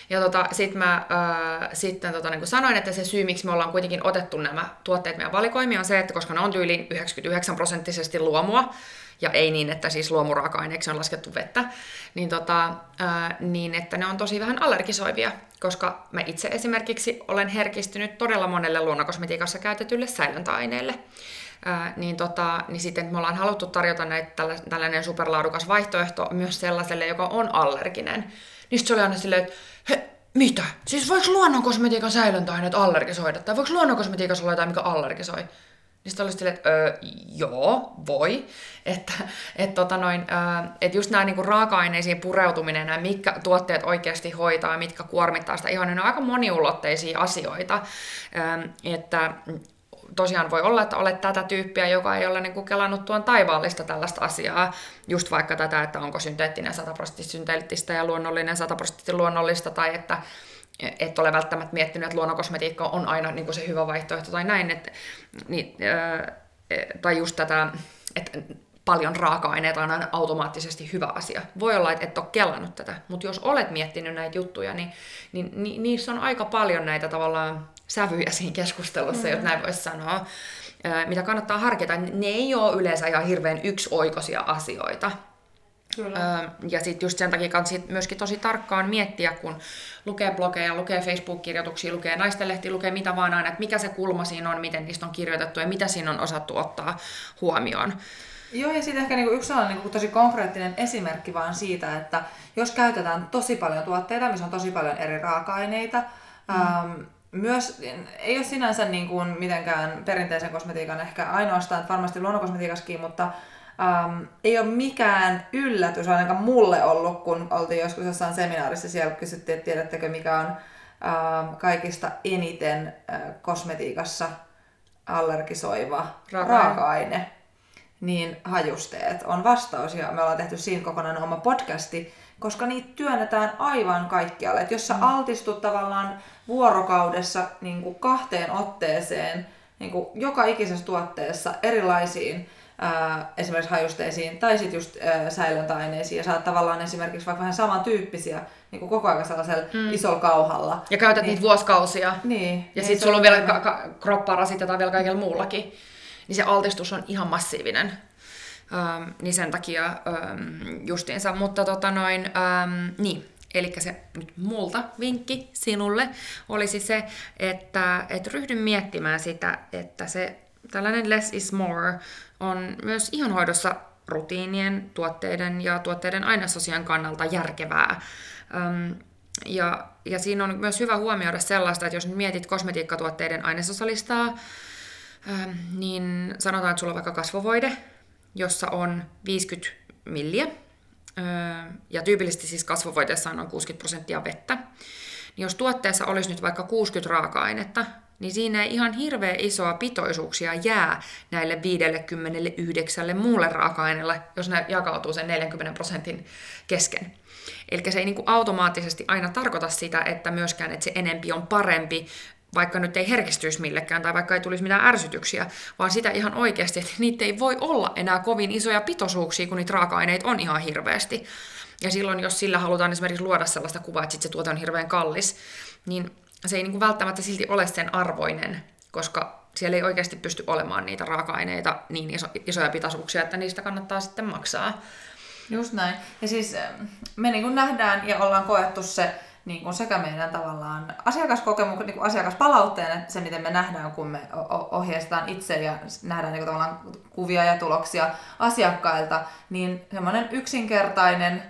Ja tota, sitten mä ää, sitten tota, niin sanoin, että se syy, miksi me ollaan kuitenkin otettu nämä tuotteet meidän valikoimiin, on se, että koska ne on tyyliin 99 prosenttisesti luomua, ja ei niin, että siis luomuraaka-aineeksi on laskettu vettä, niin, tota, ää, niin että ne on tosi vähän allergisoivia, koska mä itse esimerkiksi olen herkistynyt todella monelle luonnokosmetiikassa käytetylle säilöntäaineelle. Ää, niin, tota, niin sitten me ollaan haluttu tarjota näitä, tällainen superlaadukas vaihtoehto myös sellaiselle, joka on allerginen. Niin se oli aina silleen, että he, mitä? Siis voiko luonnonkosmetiikan säilöntäaineet allergisoida? Tai voiko luonnonkosmetiikassa olla jotain, mikä allergisoi? Niin sitten oli silleen, että öö, joo, voi. Että et, tota noin, öö, et just nämä niinku raaka-aineisiin pureutuminen, nämä mitkä tuotteet oikeasti hoitaa, mitkä kuormittaa sitä ihan, ne on aika moniulotteisia asioita. Öö, että tosiaan voi olla, että olet tätä tyyppiä, joka ei ole niin kuin kelannut tuon taivaallista tällaista asiaa, just vaikka tätä, että onko synteettinen 100 prosenttisesti synteettistä ja luonnollinen 100 prosenttisesti luonnollista, tai että et ole välttämättä miettinyt, että luonnonkosmetiikka on aina niin kuin se hyvä vaihtoehto tai näin, että, niin, ää, tai just tätä, että paljon raaka-aineita on aina automaattisesti hyvä asia. Voi olla, että et ole kelannut tätä, mutta jos olet miettinyt näitä juttuja, niin, niin ni, niissä on aika paljon näitä tavallaan sävyjä siinä keskustelussa, mm. jos näin voisi sanoa, mitä kannattaa harkita. Ne ei ole yleensä ihan hirveän yksioikoisia asioita. Kyllä. Öö, ja sitten just sen takia kannattaa myöskin tosi tarkkaan miettiä, kun lukee blogeja, lukee Facebook-kirjoituksia, lukee naistenlehtiä, lukee mitä vaan aina, että mikä se kulma siinä on, miten niistä on kirjoitettu ja mitä siinä on osattu ottaa huomioon. Joo, ja sitten ehkä niinku yksi sellainen niinku tosi konkreettinen esimerkki vaan siitä, että jos käytetään tosi paljon tuotteita, missä on tosi paljon eri raaka-aineita, mm. ähm, myös ei ole sinänsä niin kuin mitenkään perinteisen kosmetiikan ehkä ainoastaan, että varmasti luonnonkosmetiikassakin, mutta ähm, ei ole mikään yllätys ainakaan mulle ollut, kun oltiin joskus jossain seminaarissa, siellä kysyttiin, että tiedättekö mikä on ähm, kaikista eniten äh, kosmetiikassa allergisoiva Raaka-aine. raaka-aine niin hajusteet on vastaus ja me ollaan tehty siinä kokonaan oma podcasti, koska niitä työnnetään aivan kaikkialle. Et jos sä mm. altistut tavallaan vuorokaudessa niin kuin kahteen otteeseen niin kuin joka ikisessä tuotteessa erilaisiin ää, esimerkiksi hajusteisiin tai sitten just ää, säilöntäaineisiin ja saat tavallaan esimerkiksi vaikka vähän samantyyppisiä niin kuin koko ajan sellaisella mm. isolla kauhalla. Ja käytät niin, niitä vuosikausia. Niin. Ja niin sitten sulla on vielä ka- ka- kroppaa rasitetaan vielä kaikella muullakin. Niin se altistus on ihan massiivinen. Ähm, niin sen takia ähm, justiinsa. Mutta tota noin, ähm, niin. Eli se nyt multa vinkki sinulle olisi se, että et ryhdy miettimään sitä, että se tällainen less is more on myös ihonhoidossa rutiinien, tuotteiden ja tuotteiden ainesosien kannalta järkevää. Öm, ja, ja siinä on myös hyvä huomioida sellaista, että jos mietit kosmetiikkatuotteiden ainesosalistaa, öm, niin sanotaan, että sulla on vaikka kasvovoide, jossa on 50 milliä, öö, ja tyypillisesti siis kasvovoiteessa on noin 60 prosenttia vettä, niin jos tuotteessa olisi nyt vaikka 60 raaka-ainetta, niin siinä ei ihan hirveän isoa pitoisuuksia jää näille 59 muulle raaka-aineelle, jos ne jakautuu sen 40 prosentin kesken. Eli se ei niin kuin automaattisesti aina tarkoita sitä, että myöskään että se enempi on parempi, vaikka nyt ei herkistyisi millekään tai vaikka ei tulisi mitään ärsytyksiä, vaan sitä ihan oikeasti, että niitä ei voi olla enää kovin isoja pitoisuuksia, kun niitä raaka-aineita on ihan hirveästi. Ja silloin, jos sillä halutaan esimerkiksi luoda sellaista kuvaa, että sit se tuote on hirveän kallis, niin se ei niin kuin välttämättä silti ole sen arvoinen, koska siellä ei oikeasti pysty olemaan niitä raaka-aineita niin iso, isoja pitoisuuksia, että niistä kannattaa sitten maksaa. Just näin. Ja siis ähm, me niin kuin nähdään ja ollaan koettu se niin kuin sekä meidän tavallaan asiakaskokemus, niin kuin asiakaspalautteen, että se miten me nähdään, kun me o- o- ohjeistetaan itse ja nähdään niin kuin tavallaan kuvia ja tuloksia asiakkailta, niin semmoinen yksinkertainen,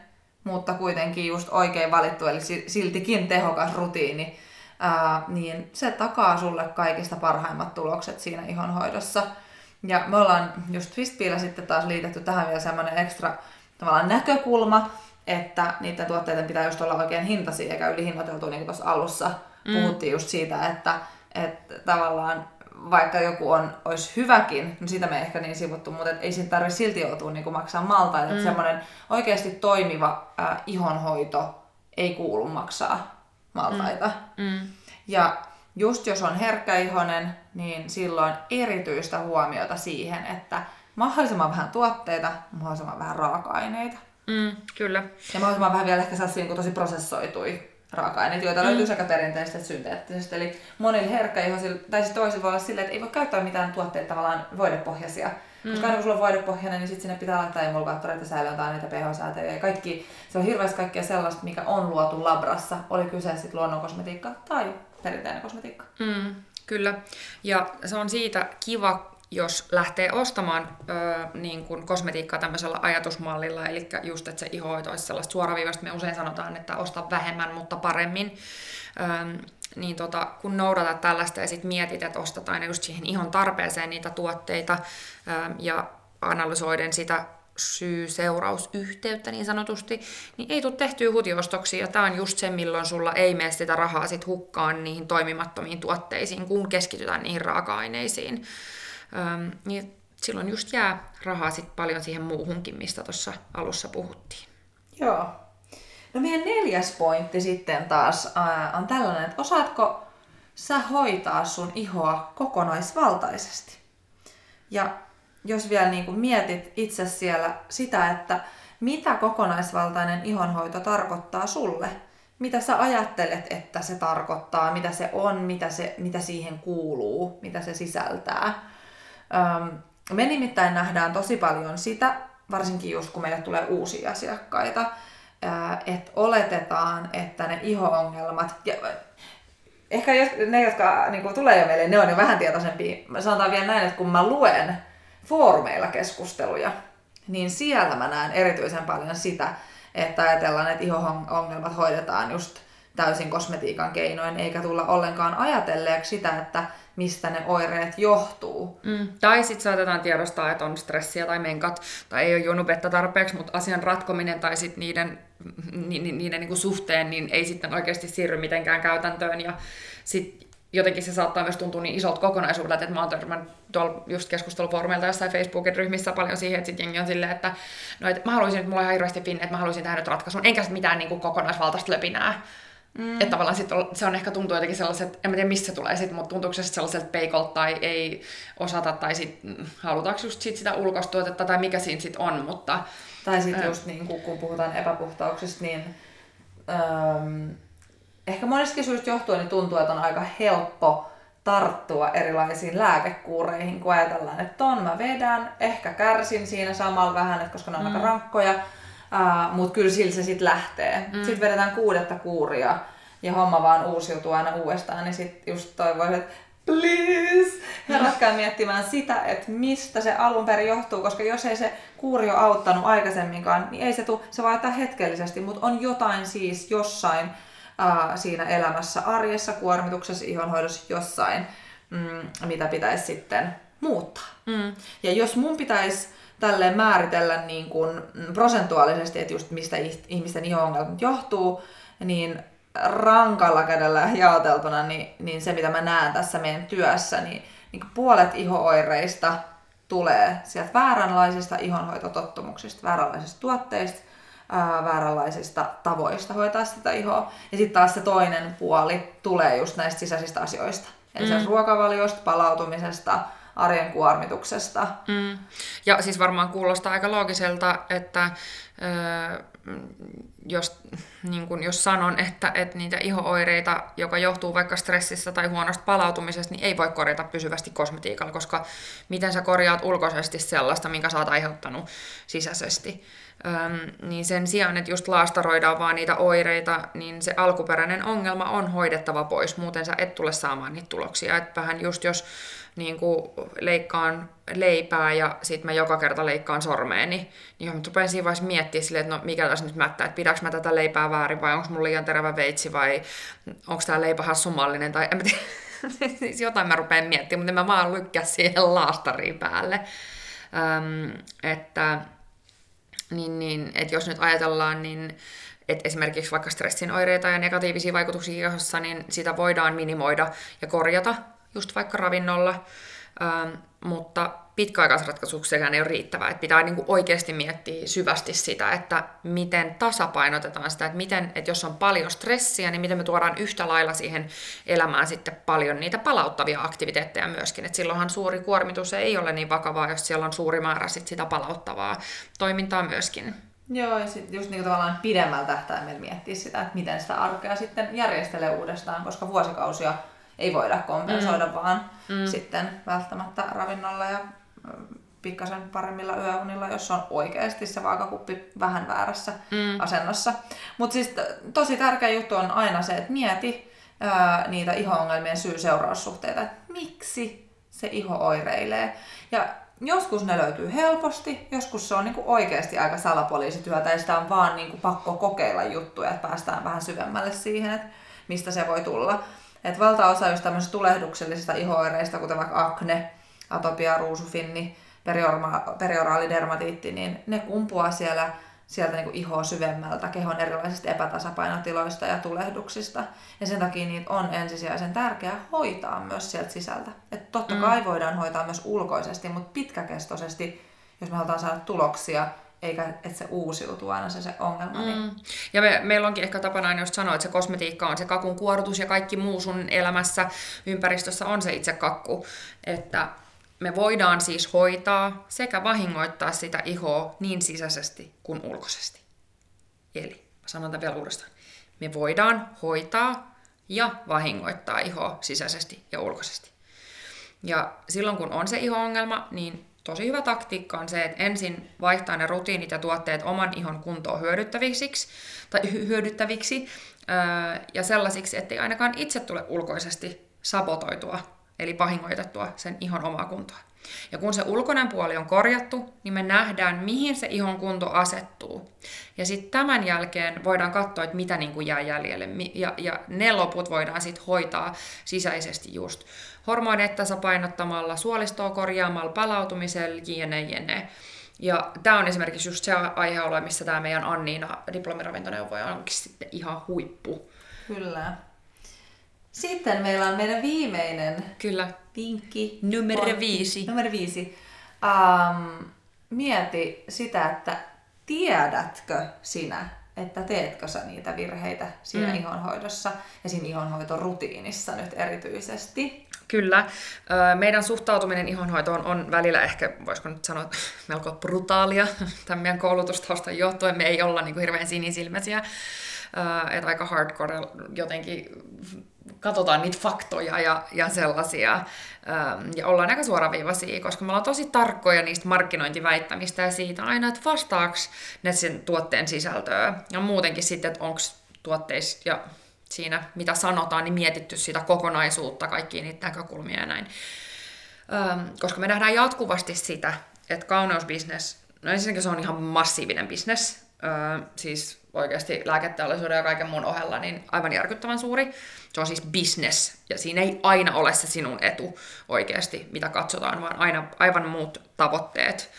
mutta kuitenkin just oikein valittu, eli si- siltikin tehokas rutiini, ää, niin se takaa sulle kaikista parhaimmat tulokset siinä ihonhoidossa. Ja me ollaan just Twistpiillä sitten taas liitetty tähän vielä semmoinen ekstra tavallaan näkökulma, että niiden tuotteiden pitää just olla oikein hintaisia eikä ylihinnoiteltu, niin kuin tuossa alussa mm. puhuttiin just siitä, että, että tavallaan vaikka joku on, olisi hyväkin, niin sitä me ehkä niin sivuttu, mutta ei siinä tarvitse silti joutua niin kuin maksaa maltaita. Mm. Että semmoinen oikeasti toimiva äh, ihonhoito ei kuulu maksaa maltaita. Mm. Mm. Ja just jos on herkkäihonen, niin silloin erityistä huomiota siihen, että mahdollisimman vähän tuotteita, mahdollisimman vähän raaka-aineita. Mm, kyllä. Ja mahdollisimman vähän vielä ehkä sellaisia niin tosi prosessoitui raaka-aineita, joita mm. löytyy sekä perinteisesti että synteettisesti. Eli monilla herkkäihoisilla, tai sitten toisilla voi olla silleen, että ei voi käyttää mitään tuotteita tavallaan voidepohjaisia. Mm. Koska aina kun sulla on voidepohjainen, niin sitten sinne pitää laittaa emulgaattoreita, säilöntäaineita, pH-säätöjä ja kaikki. Se on hirveästi kaikkea sellaista, mikä on luotu labrassa. Oli kyse sitten luonnonkosmetiikka tai perinteinen kosmetiikka. Mm, kyllä. Ja se on siitä kiva, jos lähtee ostamaan ö, niin kuin kosmetiikkaa tämmöisellä ajatusmallilla, eli just, että se ihohoito olisi sellaista suoraviivasta, me usein sanotaan, että osta vähemmän, mutta paremmin, ö, niin tota, kun noudatat tällaista ja sitten mietit, että ostat aina just siihen ihon tarpeeseen niitä tuotteita ö, ja analysoiden sitä syy-seurausyhteyttä niin sanotusti, niin ei tule tehtyä hutiostoksia. Ja tämä on just se, milloin sulla ei mene sitä rahaa sit hukkaan niihin toimimattomiin tuotteisiin, kun keskitytään niihin raaka-aineisiin. Öm, niin silloin just jää rahaa sit paljon siihen muuhunkin, mistä tuossa alussa puhuttiin. Joo. No meidän neljäs pointti sitten taas ää, on tällainen, että osaatko sä hoitaa sun ihoa kokonaisvaltaisesti? Ja jos vielä niin kuin mietit itse siellä sitä, että mitä kokonaisvaltainen ihonhoito tarkoittaa sulle, mitä sä ajattelet, että se tarkoittaa, mitä se on, mitä, se, mitä siihen kuuluu, mitä se sisältää. Öm, me nimittäin nähdään tosi paljon sitä, varsinkin just kun meille tulee uusia asiakkaita, että oletetaan, että ne iho-ongelmat, ehkä ne, jotka niin kuin tulee jo meille, ne on jo vähän tietoisempia. Sanotaan vielä näin, että kun mä luen foorumeilla keskusteluja, niin siellä mä näen erityisen paljon sitä, että ajatellaan, että iho-ongelmat hoidetaan just täysin kosmetiikan keinoin, eikä tulla ollenkaan ajatelleeksi sitä, että mistä ne oireet johtuu. Mm. Tai sitten saatetaan tiedostaa, että on stressiä tai menkat, tai ei ole juonut vettä tarpeeksi, mutta asian ratkominen tai sitten niiden, ni, ni, niiden niinku suhteen niin ei sitten oikeasti siirry mitenkään käytäntöön. Ja sitten jotenkin se saattaa myös tuntua niin isolta kokonaisuudelta, että mä oon törmännyt tuolla just keskustelufoorumeilta jossain Facebookin ryhmissä paljon siihen, että sit jengi on silleen, että no, et mä haluaisin, että mulla on ihan hirveästi finne, että mä haluaisin tehdä nyt ratkaisun, enkä mitään niin kuin kokonaisvaltaista löpinää. Mm. Että tavallaan sit se on ehkä tuntuu jotenkin sellaiset, en mä tiedä mistä se tulee sit, mutta tuntuuko se sellaiselta peikolta tai ei osata tai sit, mm, halutaanko just sit sitä ulkoistuotetta tai mikä siinä sit on, mutta... Tai sitten just niin kuin, kun puhutaan epäpuhtauksista, niin ähm, ehkä monestakin syystä johtuen niin tuntuu, että on aika helppo tarttua erilaisiin lääkekuureihin, kun ajatellaan, että ton mä vedän, ehkä kärsin siinä samalla vähän, että koska ne on mm. aika rankkoja, uh, mutta kyllä sillä se sitten lähtee. Mm. Sitten vedetään kuudetta kuuria ja homma vaan uusiutuu aina uudestaan, niin sitten just toivoisin, että please, herätkää miettimään sitä, että mistä se alun perin johtuu, koska jos ei se kuuri ole auttanut aikaisemminkaan, niin ei se tule, se vaan hetkellisesti, mutta on jotain siis jossain, ää, siinä elämässä, arjessa, kuormituksessa, ihonhoidossa jossain, mm, mitä pitäisi sitten muuttaa. Mm. Ja jos mun pitäisi tälleen määritellä niin kuin prosentuaalisesti, että just mistä ihmisten ihongelmat johtuu, niin rankalla kädellä jaoteltuna, niin, niin se mitä mä näen tässä meidän työssä, niin, niin puolet ihooireista tulee sieltä vääränlaisista ihonhoitotottumuksista, vääränlaisista tuotteista, ää, vääränlaisista tavoista hoitaa sitä ihoa. Ja sitten taas se toinen puoli tulee just näistä sisäisistä asioista. Eli mm. ruokavaliosta, palautumisesta, arjen kuormituksesta. Mm. Ja siis varmaan kuulostaa aika loogiselta, että ö, jos, niin kun, jos sanon, että, että niitä ihooireita, joka johtuu vaikka stressistä tai huonosta palautumisesta, niin ei voi korjata pysyvästi kosmetiikalla, koska miten sä korjaat ulkoisesti sellaista, minkä sä oot aiheuttanut sisäisesti. Öm, niin sen sijaan, että just laastaroidaan vaan niitä oireita, niin se alkuperäinen ongelma on hoidettava pois, muuten sä et tule saamaan niitä tuloksia. Et vähän just jos niin kuin leikkaan leipää ja sitten mä joka kerta leikkaan sormeeni, niin mä rupean siinä vaiheessa miettimään silleen, että no mikä tässä nyt mättää, että pidäks mä tätä leipää väärin vai onko mulla liian terävä veitsi vai onko tää leipä hassumallinen tai en mä tiedä. siis jotain mä rupean miettimään, mutta mä vaan lykkää siihen laastariin päälle. Öm, että niin, niin että jos nyt ajatellaan, niin että esimerkiksi vaikka stressin oireita ja negatiivisia vaikutuksia kehossa, niin sitä voidaan minimoida ja korjata just vaikka ravinnolla, ähm, mutta pitkäaikaisratkaisuksi sekään ei ole riittävää. Että pitää niin kuin oikeasti miettiä syvästi sitä, että miten tasapainotetaan sitä, että, miten, että jos on paljon stressiä, niin miten me tuodaan yhtä lailla siihen elämään sitten paljon niitä palauttavia aktiviteetteja myöskin. Että silloinhan suuri kuormitus ei ole niin vakavaa, jos siellä on suuri määrä sit sitä palauttavaa toimintaa myöskin. Joo, ja sitten just niin tavallaan pidemmällä tähtäimellä miettiä sitä, että miten sitä arkea sitten järjestelee uudestaan, koska vuosikausia ei voida kompensoida mm. vaan mm. sitten välttämättä ravinnolla ja pikkasen paremmilla yöunilla, jos on oikeasti se vaakakuppi vähän väärässä mm. asennossa. Mutta siis tosi tärkeä juttu on aina se, että mieti ää, niitä iho-ongelmien syy-seuraussuhteita, että miksi se iho oireilee. Ja joskus ne löytyy helposti, joskus se on niinku oikeasti aika salapoliisityötä ja sitä on vaan niinku pakko kokeilla juttuja, että päästään vähän syvemmälle siihen, että mistä se voi tulla. Et valtaosa just tämmöisistä tulehduksellisista ihoireista, kuten vaikka akne, atopia, ruusufinni, perioraalidermatiitti, niin ne kumpuaa siellä sieltä niin ihoa syvemmältä, kehon erilaisista epätasapainotiloista ja tulehduksista. Ja sen takia niitä on ensisijaisen tärkeää hoitaa myös sieltä sisältä. Et totta mm. kai voidaan hoitaa myös ulkoisesti, mutta pitkäkestoisesti, jos me halutaan saada tuloksia, eikä että se uusiutuu aina se, se ongelma. Niin- mm. Ja me, meillä onkin ehkä tapana aina just sanoa, että se kosmetiikka on se kakun kuorutus ja kaikki muu sun elämässä, ympäristössä on se itse kakku. Että me voidaan siis hoitaa sekä vahingoittaa sitä ihoa niin sisäisesti kuin ulkoisesti. Eli, sanon tämän vielä uudestaan. Me voidaan hoitaa ja vahingoittaa ihoa sisäisesti ja ulkoisesti. Ja silloin kun on se iho-ongelma, niin tosi hyvä taktiikka on se, että ensin vaihtaa ne rutiinit ja tuotteet oman ihon kuntoon hyödyttäviksi, tai hyödyttäviksi ja sellaisiksi, ettei ainakaan itse tule ulkoisesti sabotoitua eli vahingoitettua sen ihon omaa kuntoa. Ja kun se ulkoinen puoli on korjattu, niin me nähdään, mihin se ihon kunto asettuu. Ja sitten tämän jälkeen voidaan katsoa, että mitä niin kuin jää jäljelle. Ja, ja ne loput voidaan sitten hoitaa sisäisesti just hormoneet tasapainottamalla, suolistoa korjaamalla, palautumisella, jne, jne. Ja tämä on esimerkiksi just se aihealue, missä tämä meidän Anniina diplomiravintoneuvoja onkin sitten ihan huippu. Kyllä. Sitten meillä on meidän viimeinen Kyllä. vinkki. Numero viisi. Numero viisi. Um, mieti sitä, että tiedätkö sinä, että teetkö sä niitä virheitä siinä mm. ihonhoidossa ja siinä ihonhoitorutiinissa nyt erityisesti. Kyllä. Meidän suhtautuminen ihonhoitoon on välillä ehkä, voisiko nyt sanoa, melko brutaalia tämän meidän koulutustaustan johtuen. Me ei olla niin kuin hirveän sinisilmäisiä, että aika hardcore jotenkin katsotaan niitä faktoja ja, ja sellaisia. Ja ollaan aika suoraviivaisia, koska me ollaan tosi tarkkoja niistä markkinointiväittämistä ja siitä aina, että vastaaks ne sen tuotteen sisältöä. Ja muutenkin sitten, että onko tuotteissa ja siinä, mitä sanotaan, niin mietitty sitä kokonaisuutta, kaikkia niitä näkökulmia ja näin. Ähm, koska me nähdään jatkuvasti sitä, että kauneusbisnes, no ensinnäkin se on ihan massiivinen bisnes, äh, siis oikeasti lääketeollisuuden ja kaiken muun ohella, niin aivan järkyttävän suuri. Se on siis business, ja siinä ei aina ole se sinun etu oikeasti, mitä katsotaan, vaan aina aivan muut tavoitteet.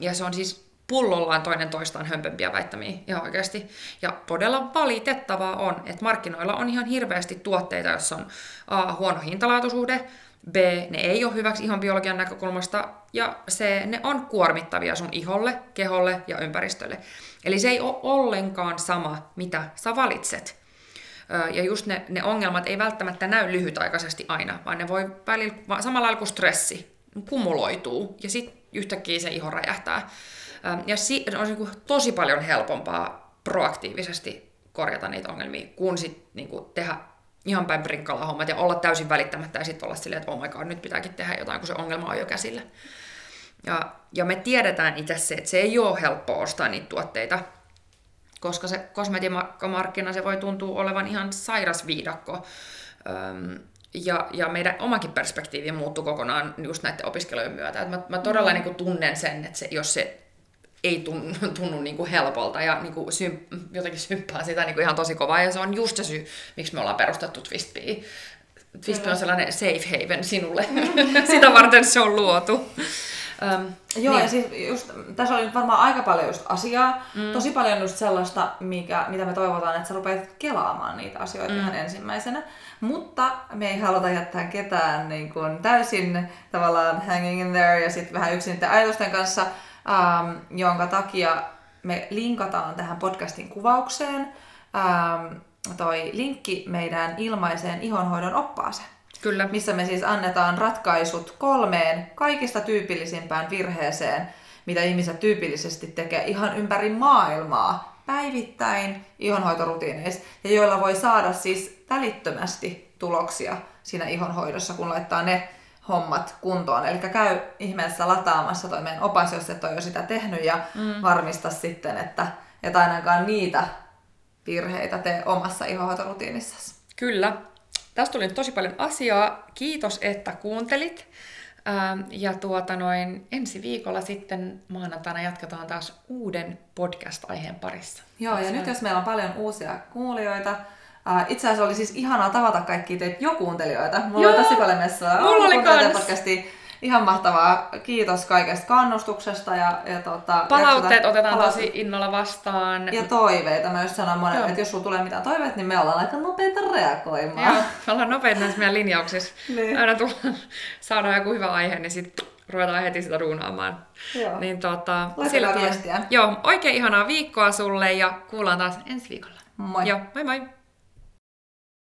Ja se on siis pullollaan toinen toistaan hömpempiä väittämiä ihan oikeasti. Ja todella valitettavaa on, että markkinoilla on ihan hirveästi tuotteita, joissa on A, huono hintalaatusuhde, B, ne ei ole hyväksi ihon biologian näkökulmasta, ja C, ne on kuormittavia sun iholle, keholle ja ympäristölle. Eli se ei ole ollenkaan sama, mitä sä valitset. Ja just ne, ne ongelmat ei välttämättä näy lyhytaikaisesti aina, vaan ne voi välillä, samalla lailla kuin stressi, kumuloituu, ja sitten yhtäkkiä se iho räjähtää. Ja si, on niin kuin tosi paljon helpompaa proaktiivisesti korjata niitä ongelmia, kuin sit niin kuin tehdä ihan päin prinkkalla hommat ja olla täysin välittämättä ja sitten olla silleen, että oh my god, nyt pitääkin tehdä jotain, kun se ongelma on jo käsillä. Ja, ja me tiedetään itse se, että se ei ole helppo ostaa niitä tuotteita, koska se kosmetiikkamarkkina se voi tuntua olevan ihan sairas viidakko. Öm, ja, ja meidän omakin perspektiivi muuttuu kokonaan just näiden opiskelujen myötä. Et mä, mä todella mm. niin kuin tunnen sen, että se, jos se ei tunnu, tunnu niin kuin helpolta ja niin kuin symp, jotenkin symppaa sitä niin kuin ihan tosi kovaa. Ja se on just se syy, miksi me ollaan perustettu Twistbee. Twistbee on sellainen safe haven sinulle. sitä varten se on luotu. Um, Joo, niin. ja siis just, tässä oli nyt varmaan aika paljon just asiaa. Mm. Tosi paljon just sellaista, mikä, mitä me toivotaan, että sä rupeat kelaamaan niitä asioita mm. ihan ensimmäisenä. Mutta me ei haluta jättää ketään niin kuin täysin tavallaan hanging in there ja sitten vähän yksin ajatusten kanssa, ähm, jonka takia me linkataan tähän podcastin kuvaukseen ähm, toi linkki meidän ilmaiseen ihonhoidon oppaaseen. Kyllä. Missä me siis annetaan ratkaisut kolmeen kaikista tyypillisimpään virheeseen, mitä ihmiset tyypillisesti tekee ihan ympäri maailmaa päivittäin ihonhoitorutiineissa, ja joilla voi saada siis välittömästi tuloksia siinä ihonhoidossa, kun laittaa ne hommat kuntoon. Eli käy ihmeessä lataamassa toi meidän opas, jos et ole jo sitä tehnyt, ja mm. varmista sitten, että et ainakaan niitä virheitä tee omassa ihonhoitorutiinissasi. Kyllä. Tästä tuli tosi paljon asiaa. Kiitos, että kuuntelit. Ähm, ja tuota noin, ensi viikolla sitten maanantaina jatketaan taas uuden podcast-aiheen parissa. Joo, ja nyt jos meillä on paljon uusia kuulijoita, Uh, itse asiassa oli siis ihanaa tavata kaikki teitä jo kuuntelijoita. Mulla Joo, oli tosi paljon messuja. Mulla oli kans. Podcasti. Ihan mahtavaa. Kiitos kaikesta kannustuksesta. Ja, ja tota, Palautteet otetaan palautteet. tosi innolla vastaan. Ja toiveita. Mä just sanon monelle, että jos sulla tulee mitään toiveita, niin me ollaan aika nopeita reagoimaan. Joo, me ollaan nopeita näissä meidän linjauksissa. niin. Aina tullaan, saadaan joku hyvä aihe, niin sitten ruvetaan heti sitä ruunaamaan. Joo. Niin tota, sillä viestiä. Joo, oikein ihanaa viikkoa sulle ja kuullaan taas ensi viikolla. Moi. Joo, moi moi.